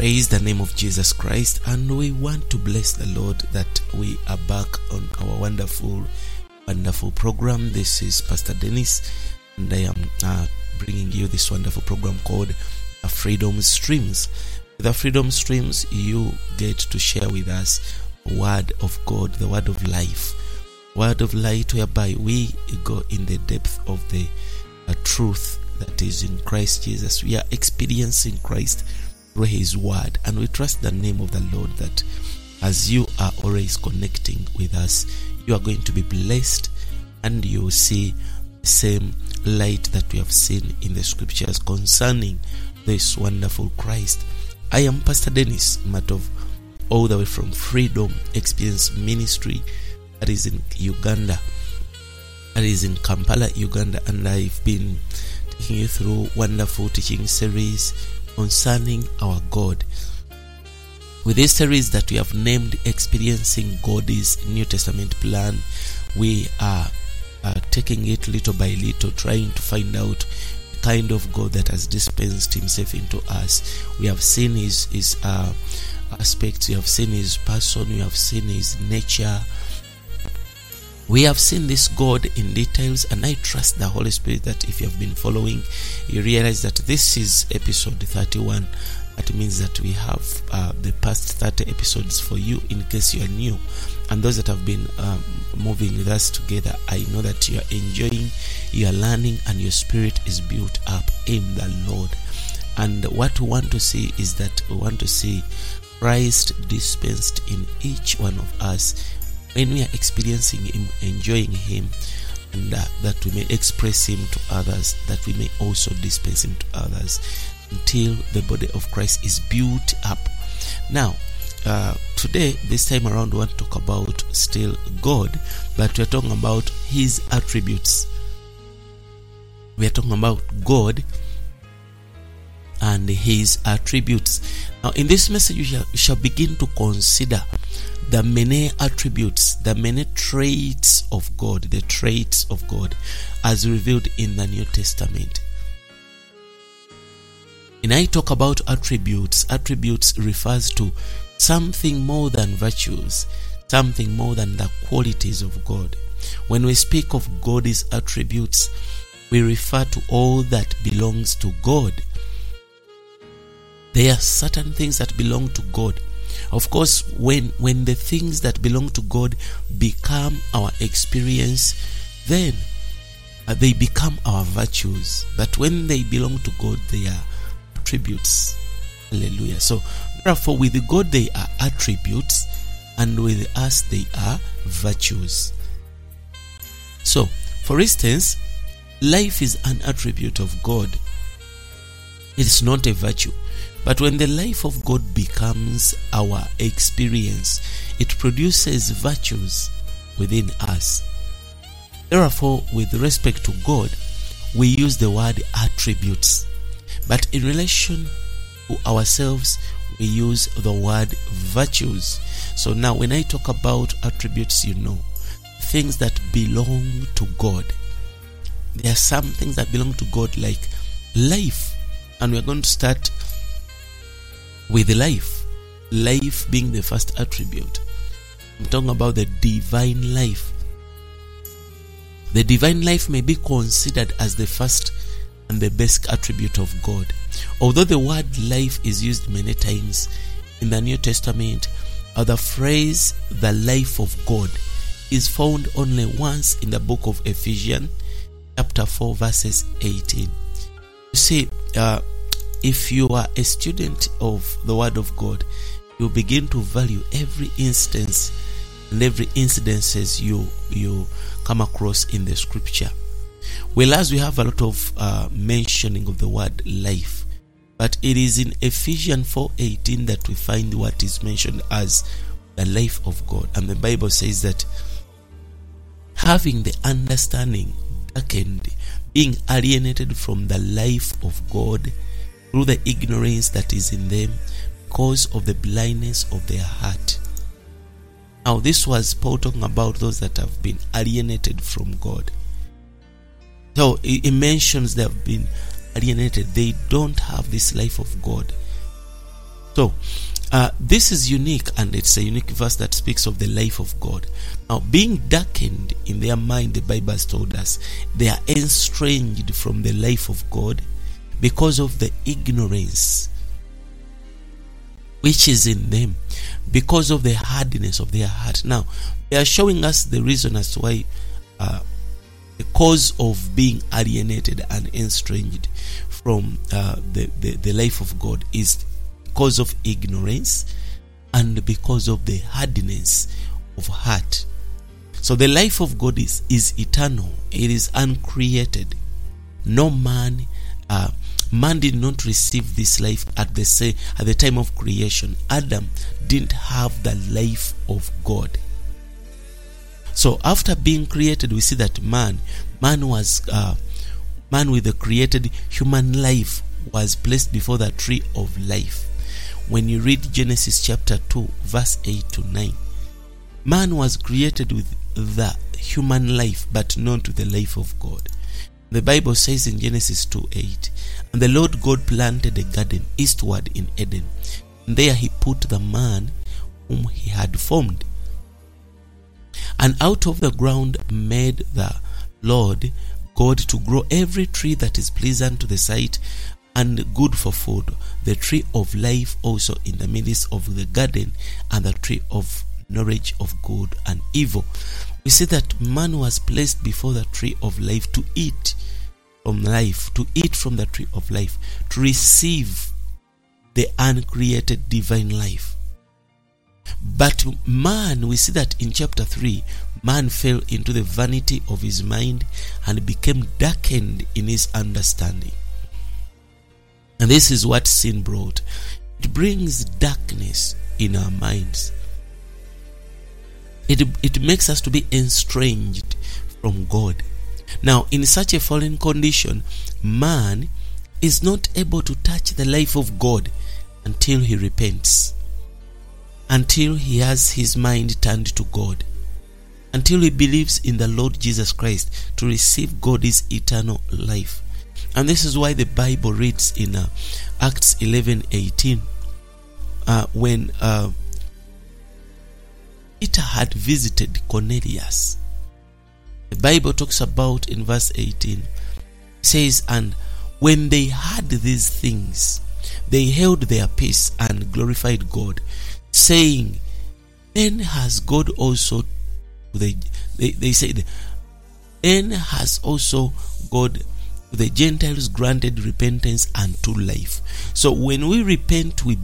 Praise the name of Jesus Christ, and we want to bless the Lord that we are back on our wonderful, wonderful program. This is Pastor Dennis, and I am uh, bringing you this wonderful program called uh, Freedom Streams. With the Freedom Streams, you get to share with us Word of God, the Word of life, Word of light, whereby we go in the depth of the uh, truth that is in Christ Jesus. We are experiencing Christ through His Word, and we trust the name of the Lord that as you are always connecting with us, you are going to be blessed and you will see the same light that we have seen in the scriptures concerning this wonderful Christ. I am Pastor Dennis Matov, all the way from Freedom Experience Ministry that is in Uganda, that is in Kampala, Uganda, and I've been taking you through wonderful teaching series concerning our God. With this series that we have named Experiencing God's New Testament Plan, we are uh, taking it little by little, trying to find out the kind of God that has dispensed Himself into us. We have seen His His uh, aspects, we have seen His person, we have seen His nature. We have seen this God in details, and I trust the Holy Spirit that if you have been following, you realize that this is episode 31. That means that we have uh, the past 30 episodes for you in case you are new. And those that have been um, moving with us together, I know that you are enjoying, you are learning, and your spirit is built up in the Lord. And what we want to see is that we want to see Christ dispensed in each one of us when we are experiencing Him, enjoying Him, and uh, that we may express Him to others, that we may also dispense Him to others until the body of Christ is built up. Now, uh, today, this time around, we want to talk about still God, but we are talking about His attributes. We are talking about God and His attributes. Now, in this message, you shall, you shall begin to consider the many attributes, the many traits of God, the traits of God as revealed in the New Testament. When I talk about attributes, attributes refers to something more than virtues, something more than the qualities of God. When we speak of God's attributes, we refer to all that belongs to God. There are certain things that belong to God. Of course, when when the things that belong to God become our experience, then uh, they become our virtues. But when they belong to God, they are attributes. Hallelujah. So, therefore, with God they are attributes, and with us they are virtues. So, for instance, life is an attribute of God. It is not a virtue. But when the life of God becomes our experience, it produces virtues within us. Therefore, with respect to God, we use the word attributes. But in relation to ourselves, we use the word virtues. So now, when I talk about attributes, you know, things that belong to God. There are some things that belong to God, like life. And we're going to start with life. Life being the first attribute. I'm talking about the divine life. The divine life may be considered as the first and the best attribute of God. Although the word life is used many times in the New Testament, the phrase the life of God is found only once in the book of Ephesians, chapter 4, verses 18. You see, uh, if you are a student of the Word of God, you begin to value every instance and every incidences you you come across in the Scripture. Well, as we have a lot of uh, mentioning of the word life, but it is in Ephesians 4:18 that we find what is mentioned as the life of God, and the Bible says that having the understanding darkened, being alienated from the life of God through the ignorance that is in them because of the blindness of their heart. Now, this was Paul talking about those that have been alienated from God. So, he mentions they have been alienated, they don't have this life of God. So, uh, this is unique, and it's a unique verse that speaks of the life of God. Now, being darkened in their mind, the Bible has told us, they are estranged from the life of God because of the ignorance which is in them, because of the hardness of their heart. Now, they are showing us the reason as to why uh, the cause of being alienated and estranged from uh, the, the, the life of God is because of ignorance and because of the hardness of heart. So the life of God is, is eternal, it is uncreated. No man uh, man did not receive this life at the say, at the time of creation. Adam didn't have the life of God. So after being created, we see that man, man was uh, man with the created human life was placed before the tree of life. When you read Genesis chapter 2, verse 8 to 9, man was created with the human life, but not with the life of God. The Bible says in Genesis 2 8, And the Lord God planted a garden eastward in Eden, and there he put the man whom he had formed. And out of the ground made the Lord God to grow every tree that is pleasant to the sight and good for food, the tree of life also in the midst of the garden, and the tree of knowledge of good and evil. We see that man was placed before the tree of life to eat from life, to eat from the tree of life, to receive the uncreated divine life. But man, we see that in chapter 3, man fell into the vanity of his mind and became darkened in his understanding. And this is what sin brought. It brings darkness in our minds. It, it makes us to be estranged from God. Now, in such a fallen condition, man is not able to touch the life of God until he repents, until he has his mind turned to God, until he believes in the Lord Jesus Christ to receive God's eternal life. And this is why the Bible reads in uh, Acts 11 18, uh, when uh, Peter had visited Cornelius. The Bible talks about in verse 18 says, And when they heard these things, they held their peace and glorified God, saying, Then has God also they they, they said, Then has also God the Gentiles granted repentance unto life. So when we repent, we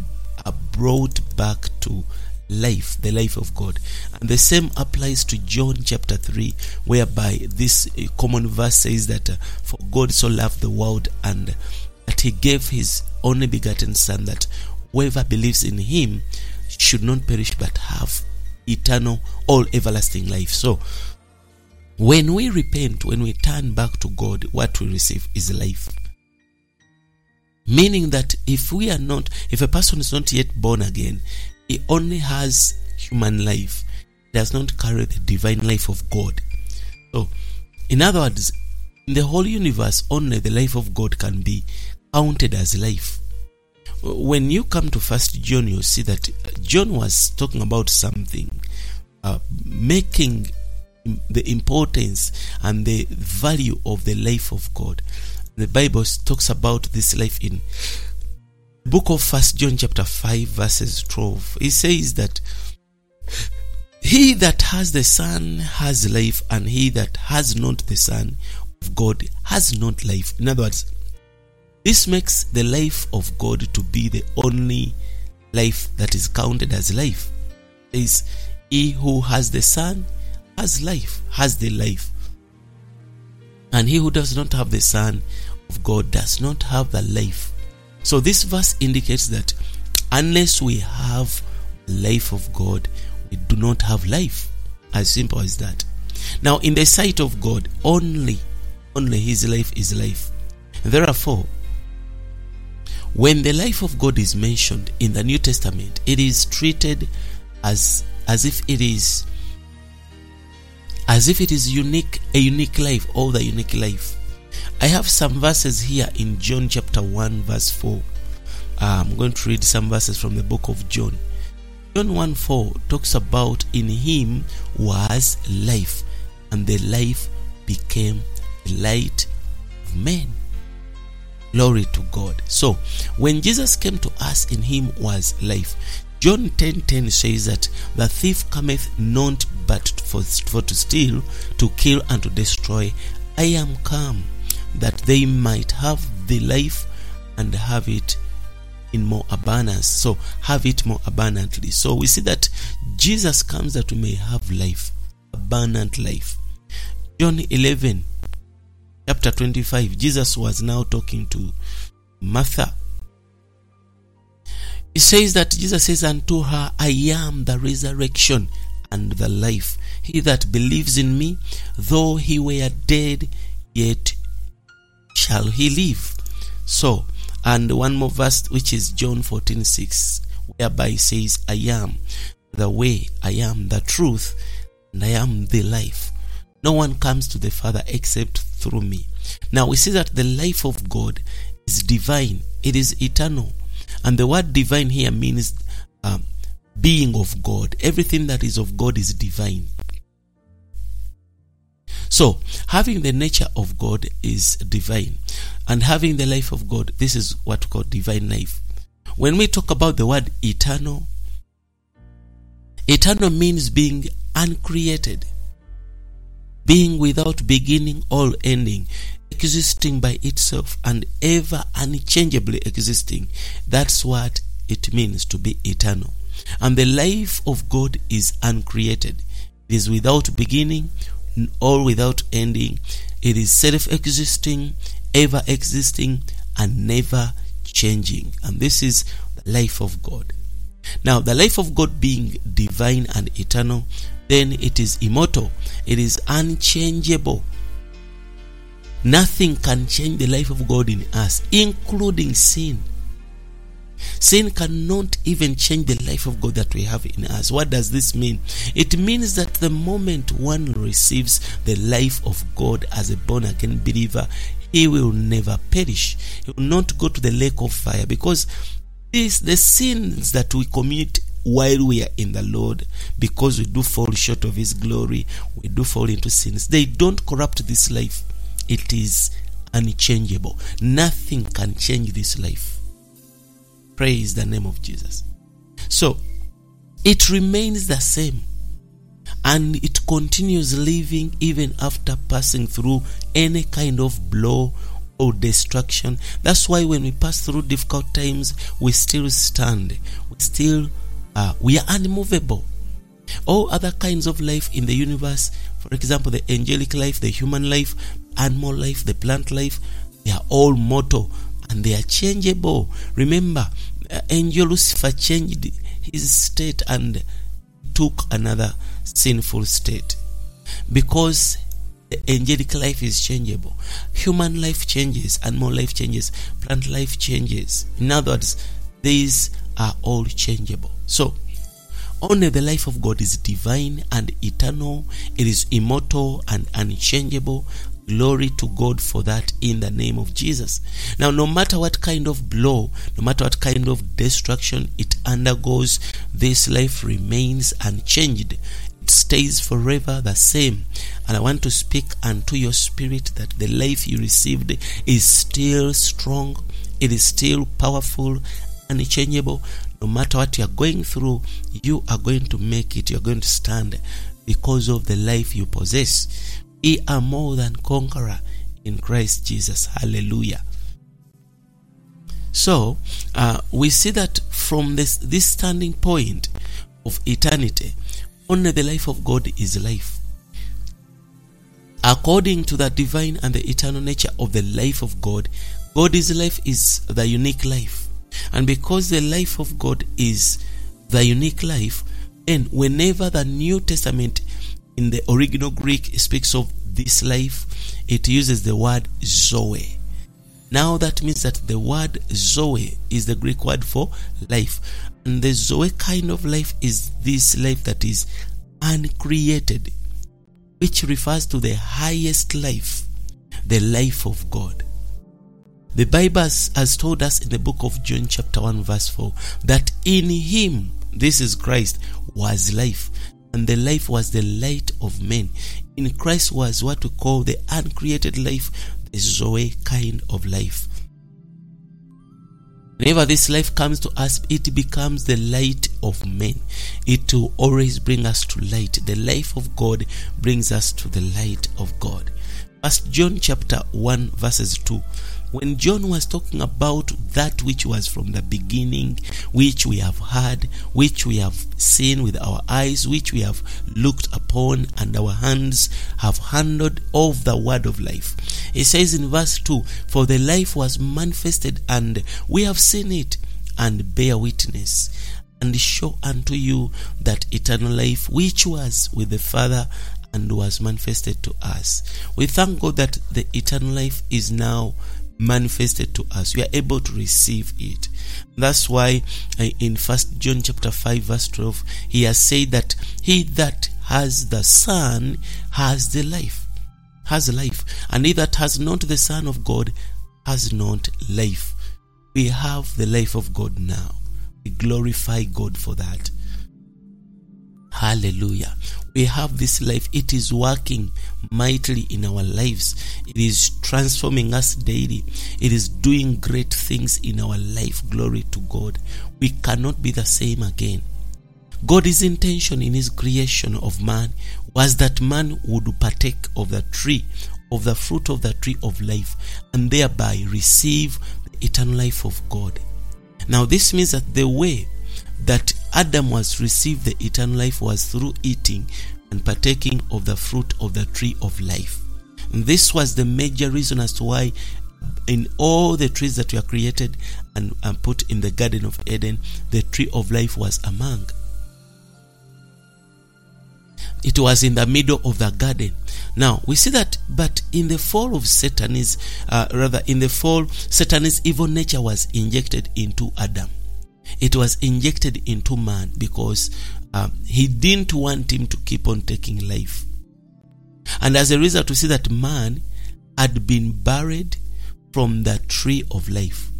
are brought back to life, the life of God. And the same applies to John chapter 3, whereby this common verse says that uh, for God so loved the world and that he gave his only begotten Son, that whoever believes in him should not perish but have eternal, all everlasting life. So, when we repent, when we turn back to God, what we receive is life. Meaning that if we are not, if a person is not yet born again, he only has human life, does not carry the divine life of God. So, in other words, in the whole universe, only the life of God can be counted as life. When you come to First John, you see that John was talking about something, uh, making the importance and the value of the life of God. The Bible talks about this life in book of First John chapter 5 verses 12. It says that he that has the Son has life, and he that has not the Son of God has not life. In other words, this makes the life of God to be the only life that is counted as life. Is he who has the Son has life, has the life. And he who does not have the Son of God does not have the life. So this verse indicates that unless we have life of God, we do not have life. As simple as that. Now, in the sight of God, only, only His life is life. Therefore, when the life of God is mentioned in the New Testament, it is treated as as if it is as if it is unique, a unique life, or the unique life. I have some verses here in John chapter 1, verse 4. uh, I'm going to read some verses from the book of John. John 1 4 talks about in him was life, and the life became the light of men. Glory to God. So, when Jesus came to us, in him was life. John 10 10 says that the thief cometh not but for, for to steal, to kill, and to destroy. I am come that they might have the life and have it in more abundance. So, have it more abundantly. So, we see that Jesus comes that we may have life, abundant life. John 11, chapter 25, Jesus was now talking to Martha. He says that Jesus says unto her, I am the resurrection and the life. He that believes in me, though he were dead, yet shall he live. So, and one more verse which is John 14 6, whereby he says, I am the way, I am the truth, and I am the life. No one comes to the Father except through me. Now we see that the life of God is divine, it is eternal. And the word divine here means um, being of God. Everything that is of God is divine. So, having the nature of God is divine, and having the life of God, this is what we call divine life. When we talk about the word eternal, eternal means being uncreated, being without beginning or ending, existing by itself, and ever unchangeably existing. That's what it means to be eternal. And the life of God is uncreated, it is without beginning or without ending. It is self existing, ever existing, and never changing. And this is the life of God. Now, the life of God being divine and eternal, then it is immortal, it is unchangeable. Nothing can change the life of God in us, including sin. Sin cannot even change the life of God that we have in us. What does this mean? It means that the moment one receives the life of God as a born again believer, he will never perish. He will not go to the lake of fire because this the sins that we commit while we are in the Lord, because we do fall short of His glory, we do fall into sins. They don't corrupt this life. It is unchangeable. Nothing can change this life. Praise the name of Jesus. So, it remains the same and it continues living even after passing through any kind of blow or destruction. That's why when we pass through difficult times, we still stand. We still uh, we are unmovable. All other kinds of life in the universe, for example, the angelic life, the human life, animal life, the plant life, they are all mortal and they are changeable. Remember, uh, angel Lucifer changed his state and took another sinful state because the angelic life is changeable. Human life changes, animal life changes, plant life changes. In other words, these are all changeable. So, only the life of God is divine and eternal, it is immortal and unchangeable. Glory to God for that in the name of Jesus. Now, no matter what kind of blow, no matter what kind of destruction it undergoes, this life remains unchanged. It stays forever the same. And I want to speak unto your spirit that the life you received is still strong, it is still powerful, unchangeable. No matter what you are going through, you are going to make it, you are going to stand because of the life you possess. We are more than conqueror in Christ Jesus. Hallelujah. So uh, we see that from this this standing point of eternity, only the life of God is life. According to the divine and the eternal nature of the life of God, God's life is the unique life. And because the life of God is the unique life, then whenever the New Testament in the original Greek speaks of this life, it uses the word Zoe. Now that means that the word Zoe is the Greek word for life. And the Zoe kind of life is this life that is uncreated, which refers to the highest life, the life of God. The Bible has, has told us in the book of John, chapter 1, verse 4, that in him, this is Christ, was life, and the life was the light of men. In Christ was what we call the uncreated life, the Zoe kind of life. Whenever this life comes to us, it becomes the light of men. It will always bring us to light. The life of God brings us to the light of God. First John chapter 1 verses 2 when John was talking about that which was from the beginning, which we have heard, which we have seen with our eyes, which we have looked upon, and our hands have handled of the word of life. He says in verse 2 For the life was manifested, and we have seen it, and bear witness and show unto you that eternal life which was with the Father and was manifested to us. We thank God that the eternal life is now manifested to us. We are able to receive it. That's why uh, in first john chapter 5 verse 12 he has said that he that has the son has the life has life. And he that has not the son of god has not life. We have the life of god now. We glorify god for that hallelujah. We have this life. It is working mightily in our lives. It is transforming us daily. It is doing great things in our life. Glory to god. We cannot be the same again. God's intention in his creation of man was that man would partake of the tree of the fruit of the tree of life and thereby receive the eternal life of god. Now this means that the way that Adam was received the eternal life was through eating and partaking of the fruit of the tree of life. And this was the major reason as to why in all the trees that were created and, and put in the Garden of Eden, the tree of life was among. It was in the middle of the garden. Now we see that, but in the fall of Satan is uh, rather in the fall, Satan's evil nature was injected into Adam it was injected into man because um, he didn't want him to keep on taking life. And as a result, we see that man had been buried from the tree of life.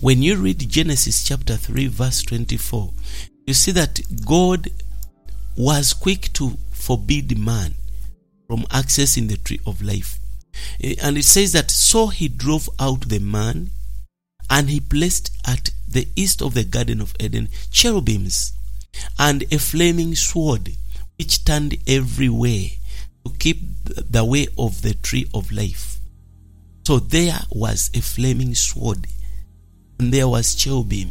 When you read Genesis chapter 3, verse 24, you see that God was quick to forbid man from accessing the tree of life. And it says that so he drove out the man and he placed at the east of the Garden of Eden cherubims and a flaming sword which turned every way to keep the way of the tree of life. So there was a flaming sword and there was cherubim.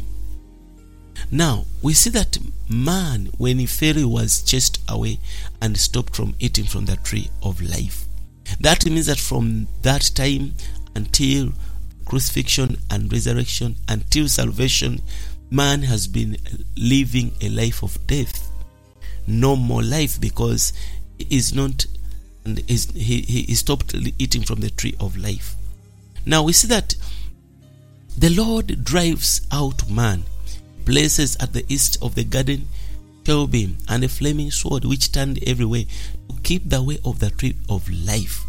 Now we see that man, when he fell, he was chased away and stopped from eating from the tree of life. That means that from that time until crucifixion and resurrection until salvation, man has been living a life of death. No more life because he is not and is, he, he stopped eating from the tree of life. Now we see that the Lord drives out man, places at the east of the garden cherubim and a flaming sword which turned every way to keep the way of the tree of life.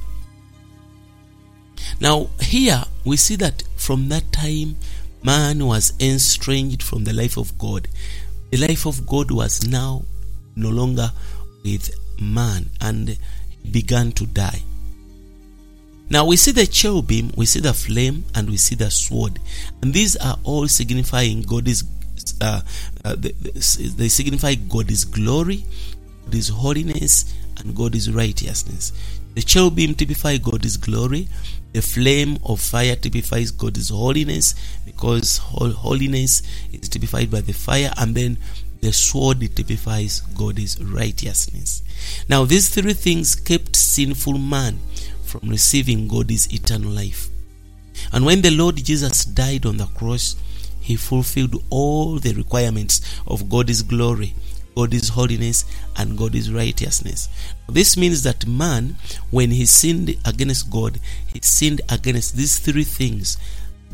Now, here we see that from that time, man was estranged from the life of God. The life of God was now no longer with man and began to die. Now we see the cherubim, we see the flame, and we see the sword, and these are all signifying God's. Uh, uh, they, they signify God's glory, God's holiness, and God's righteousness. The cherubim typify God's glory. The flame of fire typifies God's holiness because holiness is typified by the fire, and then the sword typifies God's righteousness. Now, these three things kept sinful man from receiving God's eternal life. And when the Lord Jesus died on the cross, he fulfilled all the requirements of God's glory God's holiness and God is righteousness. This means that man, when he sinned against God, he sinned against these three things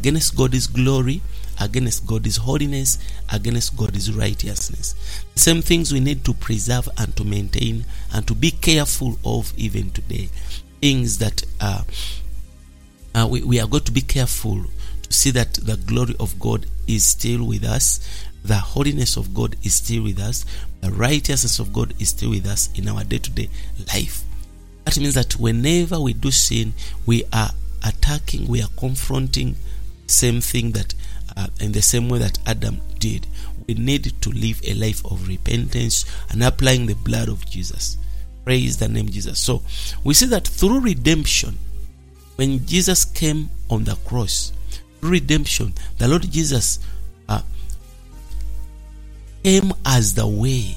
against God's glory, against God's holiness, against God's righteousness. The same things we need to preserve and to maintain and to be careful of even today. Things that uh, uh, we, we are going to be careful to see that the glory of God is still with us, the holiness of God is still with us, the righteousness of God is still with us in our day to day life. That means that whenever we do sin, we are attacking, we are confronting same thing that uh, in the same way that Adam did. We need to live a life of repentance and applying the blood of Jesus. Praise the name Jesus. So we see that through redemption, when Jesus came on the cross, redemption, the Lord Jesus uh, came as the way,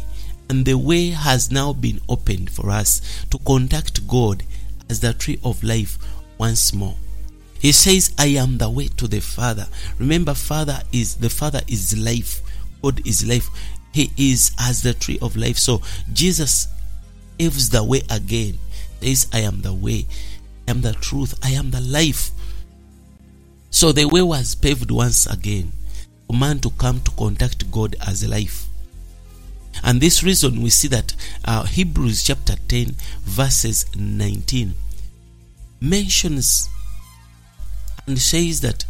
and the way has now been opened for us to contact God as the tree of life once more. He says, I am the way to the Father. Remember, Father is the Father is life. God is life. He is as the tree of life. So Jesus gives the way again. Says, I am the way, I am the truth, I am the life. So the way was paved once again man to come to contact God as a life. And this reason we see that uh, Hebrews chapter 10, verses 19 mentions and says that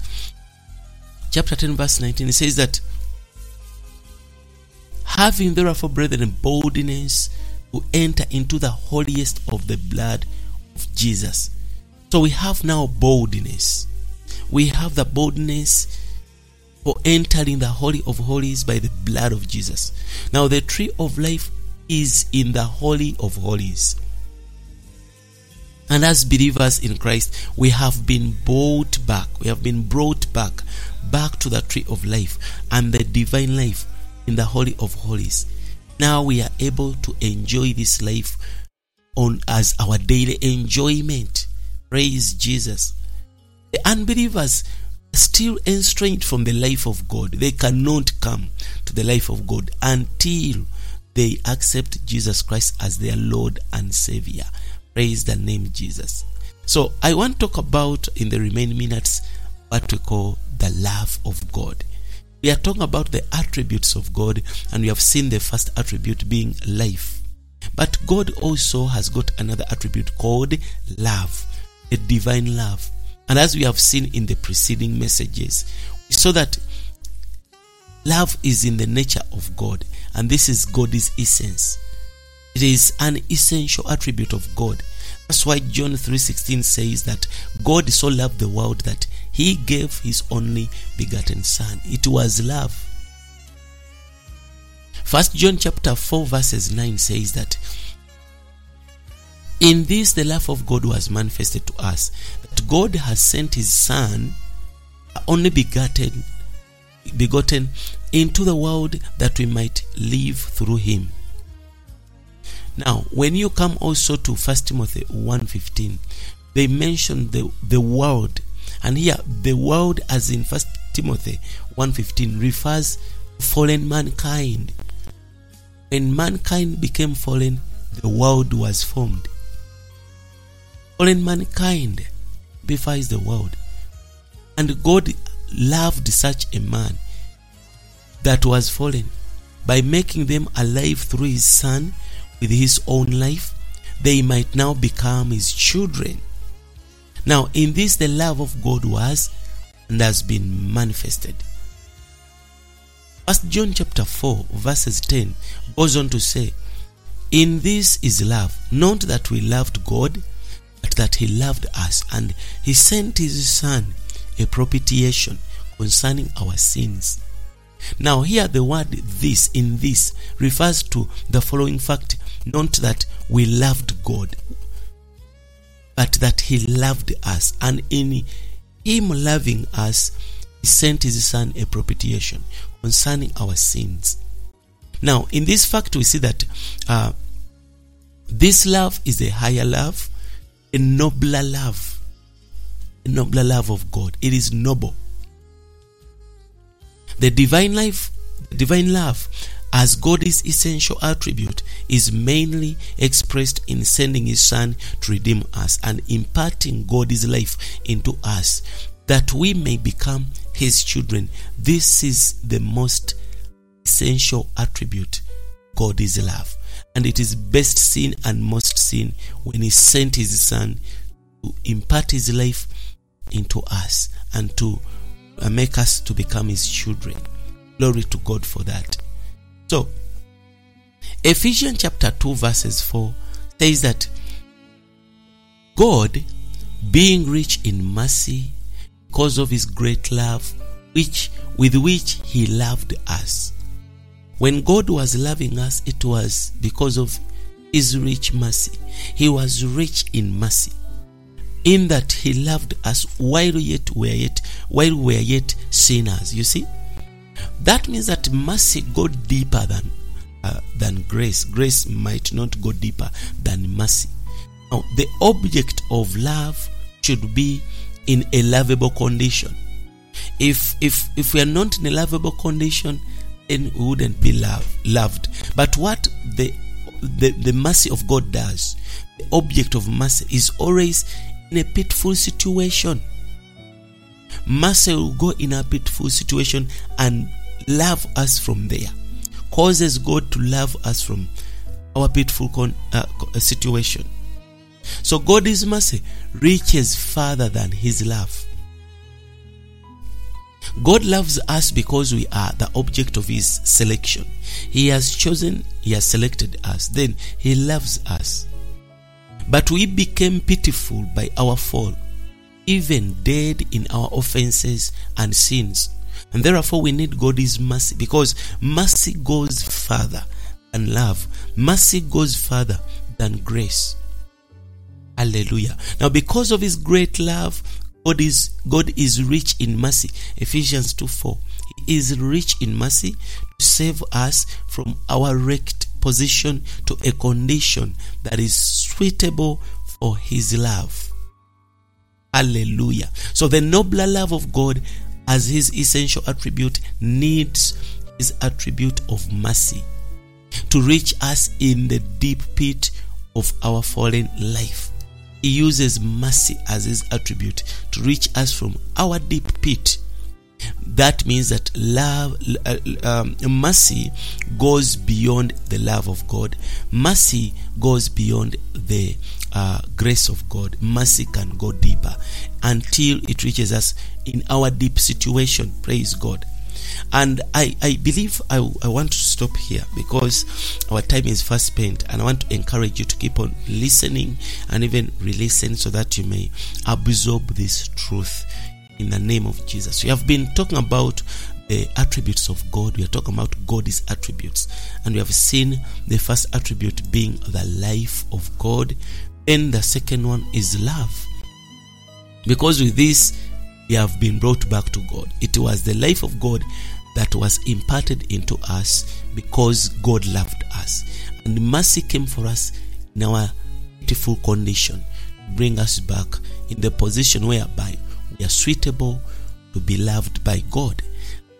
chapter 10 verse 19 it says that having therefore brethren boldness to enter into the holiest of the blood of jesus so we have now boldness we have the boldness for entering the holy of holies by the blood of jesus now the tree of life is in the holy of holies and as believers in Christ, we have been brought back. We have been brought back, back to the tree of life and the divine life in the Holy of Holies. Now we are able to enjoy this life on as our daily enjoyment. Praise Jesus. The unbelievers still estranged from the life of God. They cannot come to the life of God until they accept Jesus Christ as their Lord and Savior. Praise the name Jesus. So I want to talk about in the remaining minutes what we call the love of God. We are talking about the attributes of God, and we have seen the first attribute being life. But God also has got another attribute called love, a divine love. And as we have seen in the preceding messages, we saw that love is in the nature of God, and this is God's essence. It is an essential attribute of God. That's why John 3:16 says that God so loved the world that he gave his only begotten son. It was love. First John chapter 4 verses 9 says that in this the love of God was manifested to us God has sent his son only begotten begotten into the world that we might live through him. Now, when you come also to 1 Timothy 1.15, they mention the, the world. And here, the world as in 1 Timothy 1.15 refers to fallen mankind. When mankind became fallen, the world was formed. Fallen mankind befores the world. And God loved such a man that was fallen by making them alive through his son with his own life, they might now become his children. Now, in this, the love of God was and has been manifested. First John chapter 4, verses 10 goes on to say, In this is love, not that we loved God, that he loved us, and he sent his Son a propitiation concerning our sins. Now, here the word this in this refers to the following fact not that we loved God, but that He loved us, and in Him loving us, He sent His Son a propitiation concerning our sins. Now, in this fact, we see that uh, this love is a higher love, a nobler love, a nobler love of God. It is noble. The divine life, divine love, as God's essential attribute, is mainly expressed in sending His Son to redeem us and imparting God's life into us that we may become His children. This is the most essential attribute God is love. And it is best seen and most seen when He sent His Son to impart His life into us and to make us to become his children. Glory to God for that. So, Ephesians chapter 2, verses 4 says that God, being rich in mercy, because of his great love, which with which he loved us. When God was loving us, it was because of his rich mercy. He was rich in mercy. In that he loved us while yet we are yet while we yet sinners. You see? That means that mercy go deeper than uh, than grace. Grace might not go deeper than mercy. Now, the object of love should be in a lovable condition. If if if we are not in a lovable condition, we wouldn't be love, loved. But what the, the the mercy of God does, the object of mercy is always in a pitiful situation. Mercy will go in a pitiful situation and love us from there. Causes God to love us from our pitiful con, uh, situation. So God's mercy reaches farther than His love. God loves us because we are the object of His selection. He has chosen, He has selected us, then He loves us. But we became pitiful by our fall, even dead in our offenses and sins. And therefore, we need God's mercy because mercy goes further than love, mercy goes further than grace. Hallelujah. Now, because of his great love, God is God is rich in mercy. Ephesians 2 4. He is rich in mercy to save us from our wrecked position to a condition that is suitable for his love. Hallelujah. So the nobler love of God as his essential attribute needs his attribute of mercy to reach us in the deep pit of our fallen life. He uses mercy as his attribute to reach us from our deep pit. That means that love, uh, um, mercy goes beyond the love of God. Mercy goes beyond the uh, grace of God. Mercy can go deeper until it reaches us in our deep situation. Praise God. And I, I believe I, I want to stop here because our time is fast spent, and I want to encourage you to keep on listening and even re listen so that you may absorb this truth in the name of Jesus. We have been talking about the attributes of God. We are talking about God's attributes. And we have seen the first attribute being the life of God. And the second one is love. Because with this, we have been brought back to God. It was the life of God that was imparted into us because God loved us. And mercy came for us in our pitiful condition, to bring us back in the position whereby we are suitable to be loved by God.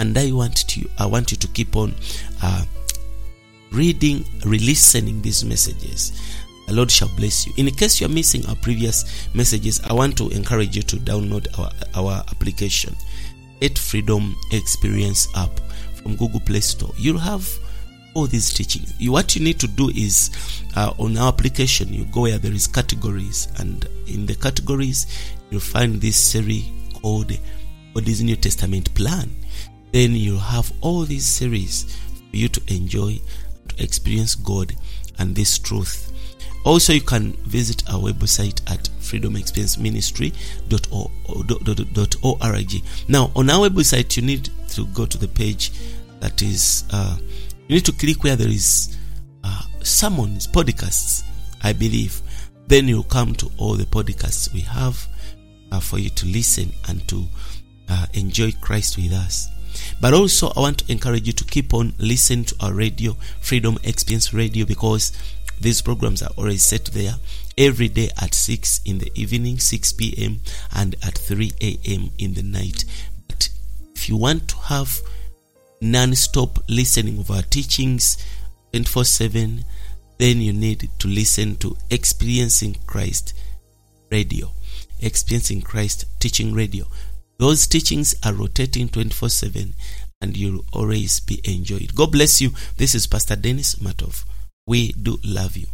And I want to I want you to keep on uh, reading, re-listening these messages. The Lord shall bless you. In case you are missing our previous messages, I want to encourage you to download our, our application, Faith Freedom Experience app from Google Play Store. You'll have all these teachings. You, what you need to do is uh, on our application, you go where there is categories, and in the categories, you'll find this series called God's New Testament Plan. Then you'll have all these series for you to enjoy, to experience God and this truth. Also, you can visit our website at freedomexperienceministry.org. Now, on our website, you need to go to the page that is, uh, you need to click where there is uh, sermons, podcasts, I believe. Then you'll come to all the podcasts we have uh, for you to listen and to uh, enjoy Christ with us. But also, I want to encourage you to keep on listening to our radio, Freedom Experience Radio, because these programs are already set there every day at 6 in the evening, 6 p.m., and at 3 a.m. in the night. But if you want to have non stop listening of our teachings 24 7, then you need to listen to Experiencing Christ Radio. Experiencing Christ Teaching Radio. Those teachings are rotating 24 7 and you'll always be enjoyed. God bless you. This is Pastor Dennis Matov. We do love you.